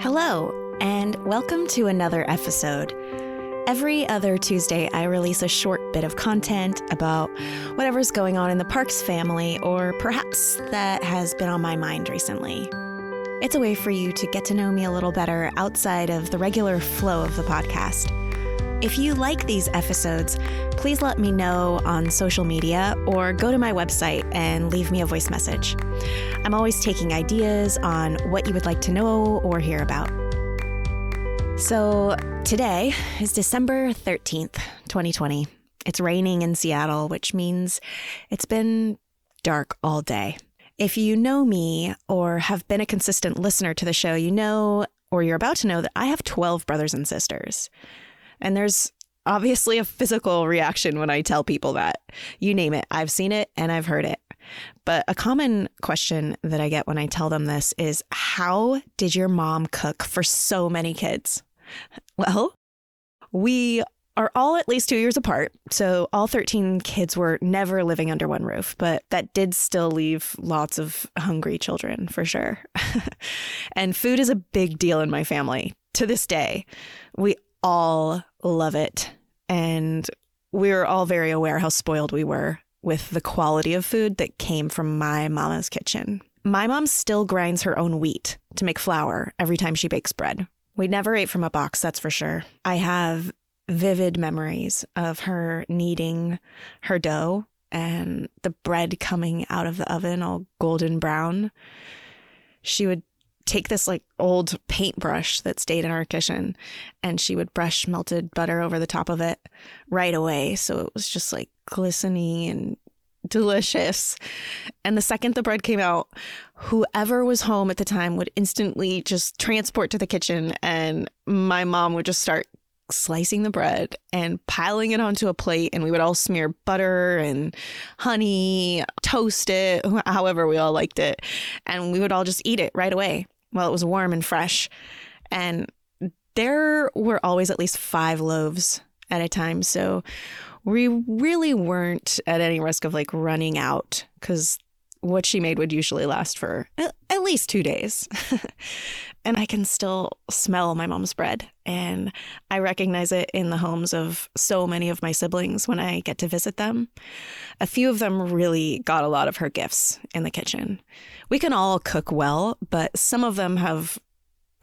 Hello, and welcome to another episode. Every other Tuesday, I release a short bit of content about whatever's going on in the Parks family, or perhaps that has been on my mind recently. It's a way for you to get to know me a little better outside of the regular flow of the podcast. If you like these episodes, please let me know on social media or go to my website and leave me a voice message. I'm always taking ideas on what you would like to know or hear about. So today is December 13th, 2020. It's raining in Seattle, which means it's been dark all day. If you know me or have been a consistent listener to the show, you know or you're about to know that I have 12 brothers and sisters. And there's obviously a physical reaction when I tell people that. You name it, I've seen it and I've heard it. But a common question that I get when I tell them this is How did your mom cook for so many kids? Well, we are all at least two years apart. So all 13 kids were never living under one roof, but that did still leave lots of hungry children for sure. and food is a big deal in my family to this day. We all love it. And we are all very aware how spoiled we were with the quality of food that came from my mama's kitchen. My mom still grinds her own wheat to make flour every time she bakes bread. We never ate from a box, that's for sure. I have vivid memories of her kneading her dough and the bread coming out of the oven all golden brown. She would take this like old paintbrush that stayed in our kitchen and she would brush melted butter over the top of it right away. So it was just like glistening and delicious. And the second the bread came out, whoever was home at the time would instantly just transport to the kitchen and my mom would just start slicing the bread and piling it onto a plate and we would all smear butter and honey, toast it, however we all liked it, and we would all just eat it right away while it was warm and fresh. And there were always at least five loaves at a time. So we really weren't at any risk of like running out because what she made would usually last for at least two days. and I can still smell my mom's bread. And I recognize it in the homes of so many of my siblings when I get to visit them. A few of them really got a lot of her gifts in the kitchen. We can all cook well, but some of them have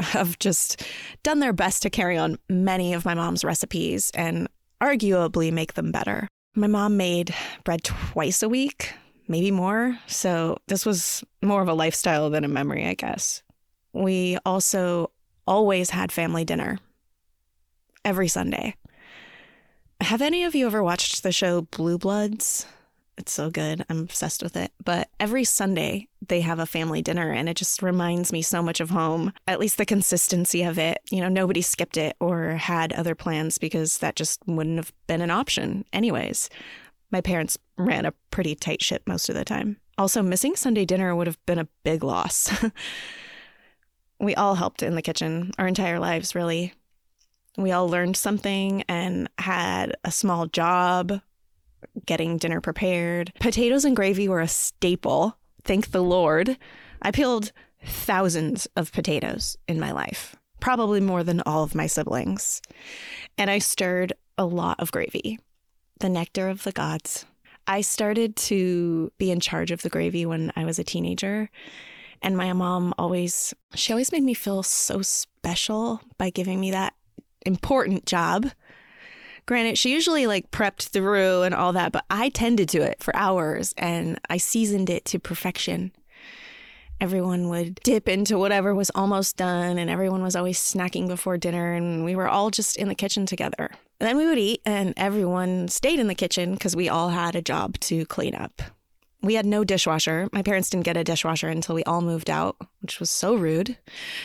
have just done their best to carry on many of my mom's recipes and arguably make them better. My mom made bread twice a week, maybe more. So this was more of a lifestyle than a memory, I guess. We also always had family dinner every Sunday. Have any of you ever watched the show Blue Bloods? It's so good. I'm obsessed with it. But every Sunday, they have a family dinner, and it just reminds me so much of home. At least the consistency of it. You know, nobody skipped it or had other plans because that just wouldn't have been an option, anyways. My parents ran a pretty tight ship most of the time. Also, missing Sunday dinner would have been a big loss. we all helped in the kitchen our entire lives, really. We all learned something and had a small job getting dinner prepared. Potatoes and gravy were a staple, thank the Lord. I peeled thousands of potatoes in my life, probably more than all of my siblings. And I stirred a lot of gravy the nectar of the gods. I started to be in charge of the gravy when I was a teenager. And my mom always, she always made me feel so special by giving me that important job. Granted, she usually like prepped the roux and all that, but I tended to it for hours and I seasoned it to perfection. Everyone would dip into whatever was almost done, and everyone was always snacking before dinner, and we were all just in the kitchen together. Then we would eat, and everyone stayed in the kitchen because we all had a job to clean up. We had no dishwasher. My parents didn't get a dishwasher until we all moved out, which was so rude.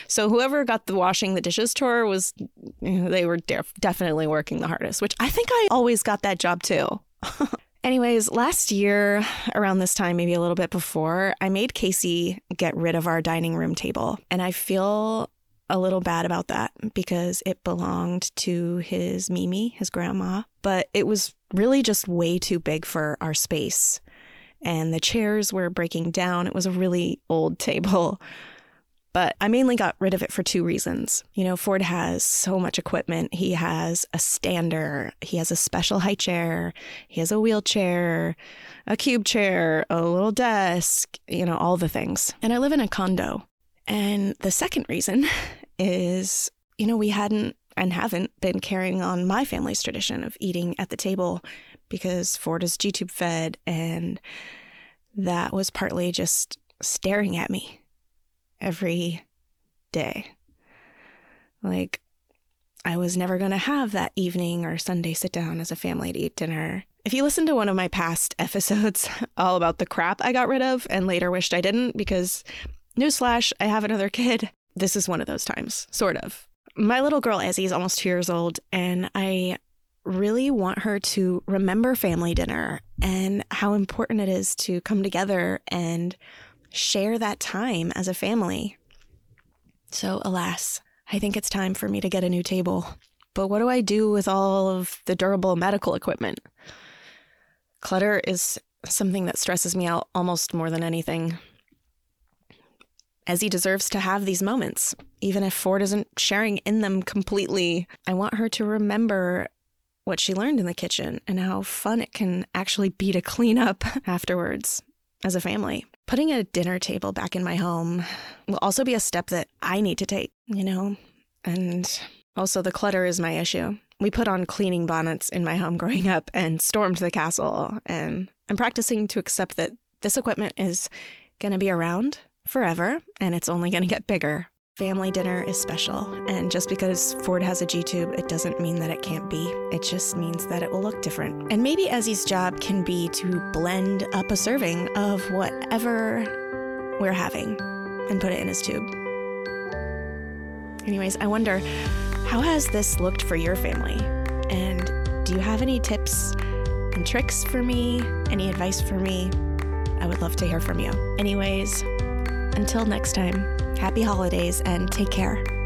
So whoever got the washing the dishes tour was, you know, they were def- definitely working the hardest, which I think I always got that job too. Anyways, last year, around this time, maybe a little bit before, I made Casey get rid of our dining room table. And I feel a little bad about that because it belonged to his Mimi, his grandma, but it was really just way too big for our space. And the chairs were breaking down. It was a really old table. But I mainly got rid of it for two reasons. You know, Ford has so much equipment. He has a stander, he has a special high chair, he has a wheelchair, a cube chair, a little desk, you know, all the things. And I live in a condo. And the second reason is, you know, we hadn't and haven't been carrying on my family's tradition of eating at the table because Ford is G tube fed. And that was partly just staring at me every day. Like, I was never going to have that evening or Sunday sit down as a family to eat dinner. If you listen to one of my past episodes all about the crap I got rid of and later wished I didn't, because newsflash, I have another kid, this is one of those times, sort of. My little girl Ezzy is almost two years old, and I really want her to remember family dinner and how important it is to come together and share that time as a family. So, alas, I think it's time for me to get a new table. But what do I do with all of the durable medical equipment? Clutter is something that stresses me out almost more than anything. Ezzy deserves to have these moments, even if Ford isn't sharing in them completely. I want her to remember what she learned in the kitchen and how fun it can actually be to clean up afterwards as a family. Putting a dinner table back in my home will also be a step that I need to take, you know? And also, the clutter is my issue. We put on cleaning bonnets in my home growing up and stormed the castle. And I'm practicing to accept that this equipment is going to be around forever and it's only going to get bigger. Family dinner is special, and just because Ford has a G tube, it doesn't mean that it can't be. It just means that it will look different. And maybe Ezzy's job can be to blend up a serving of whatever we're having and put it in his tube. Anyways, I wonder how has this looked for your family? And do you have any tips and tricks for me? Any advice for me? I would love to hear from you. Anyways, until next time, happy holidays and take care.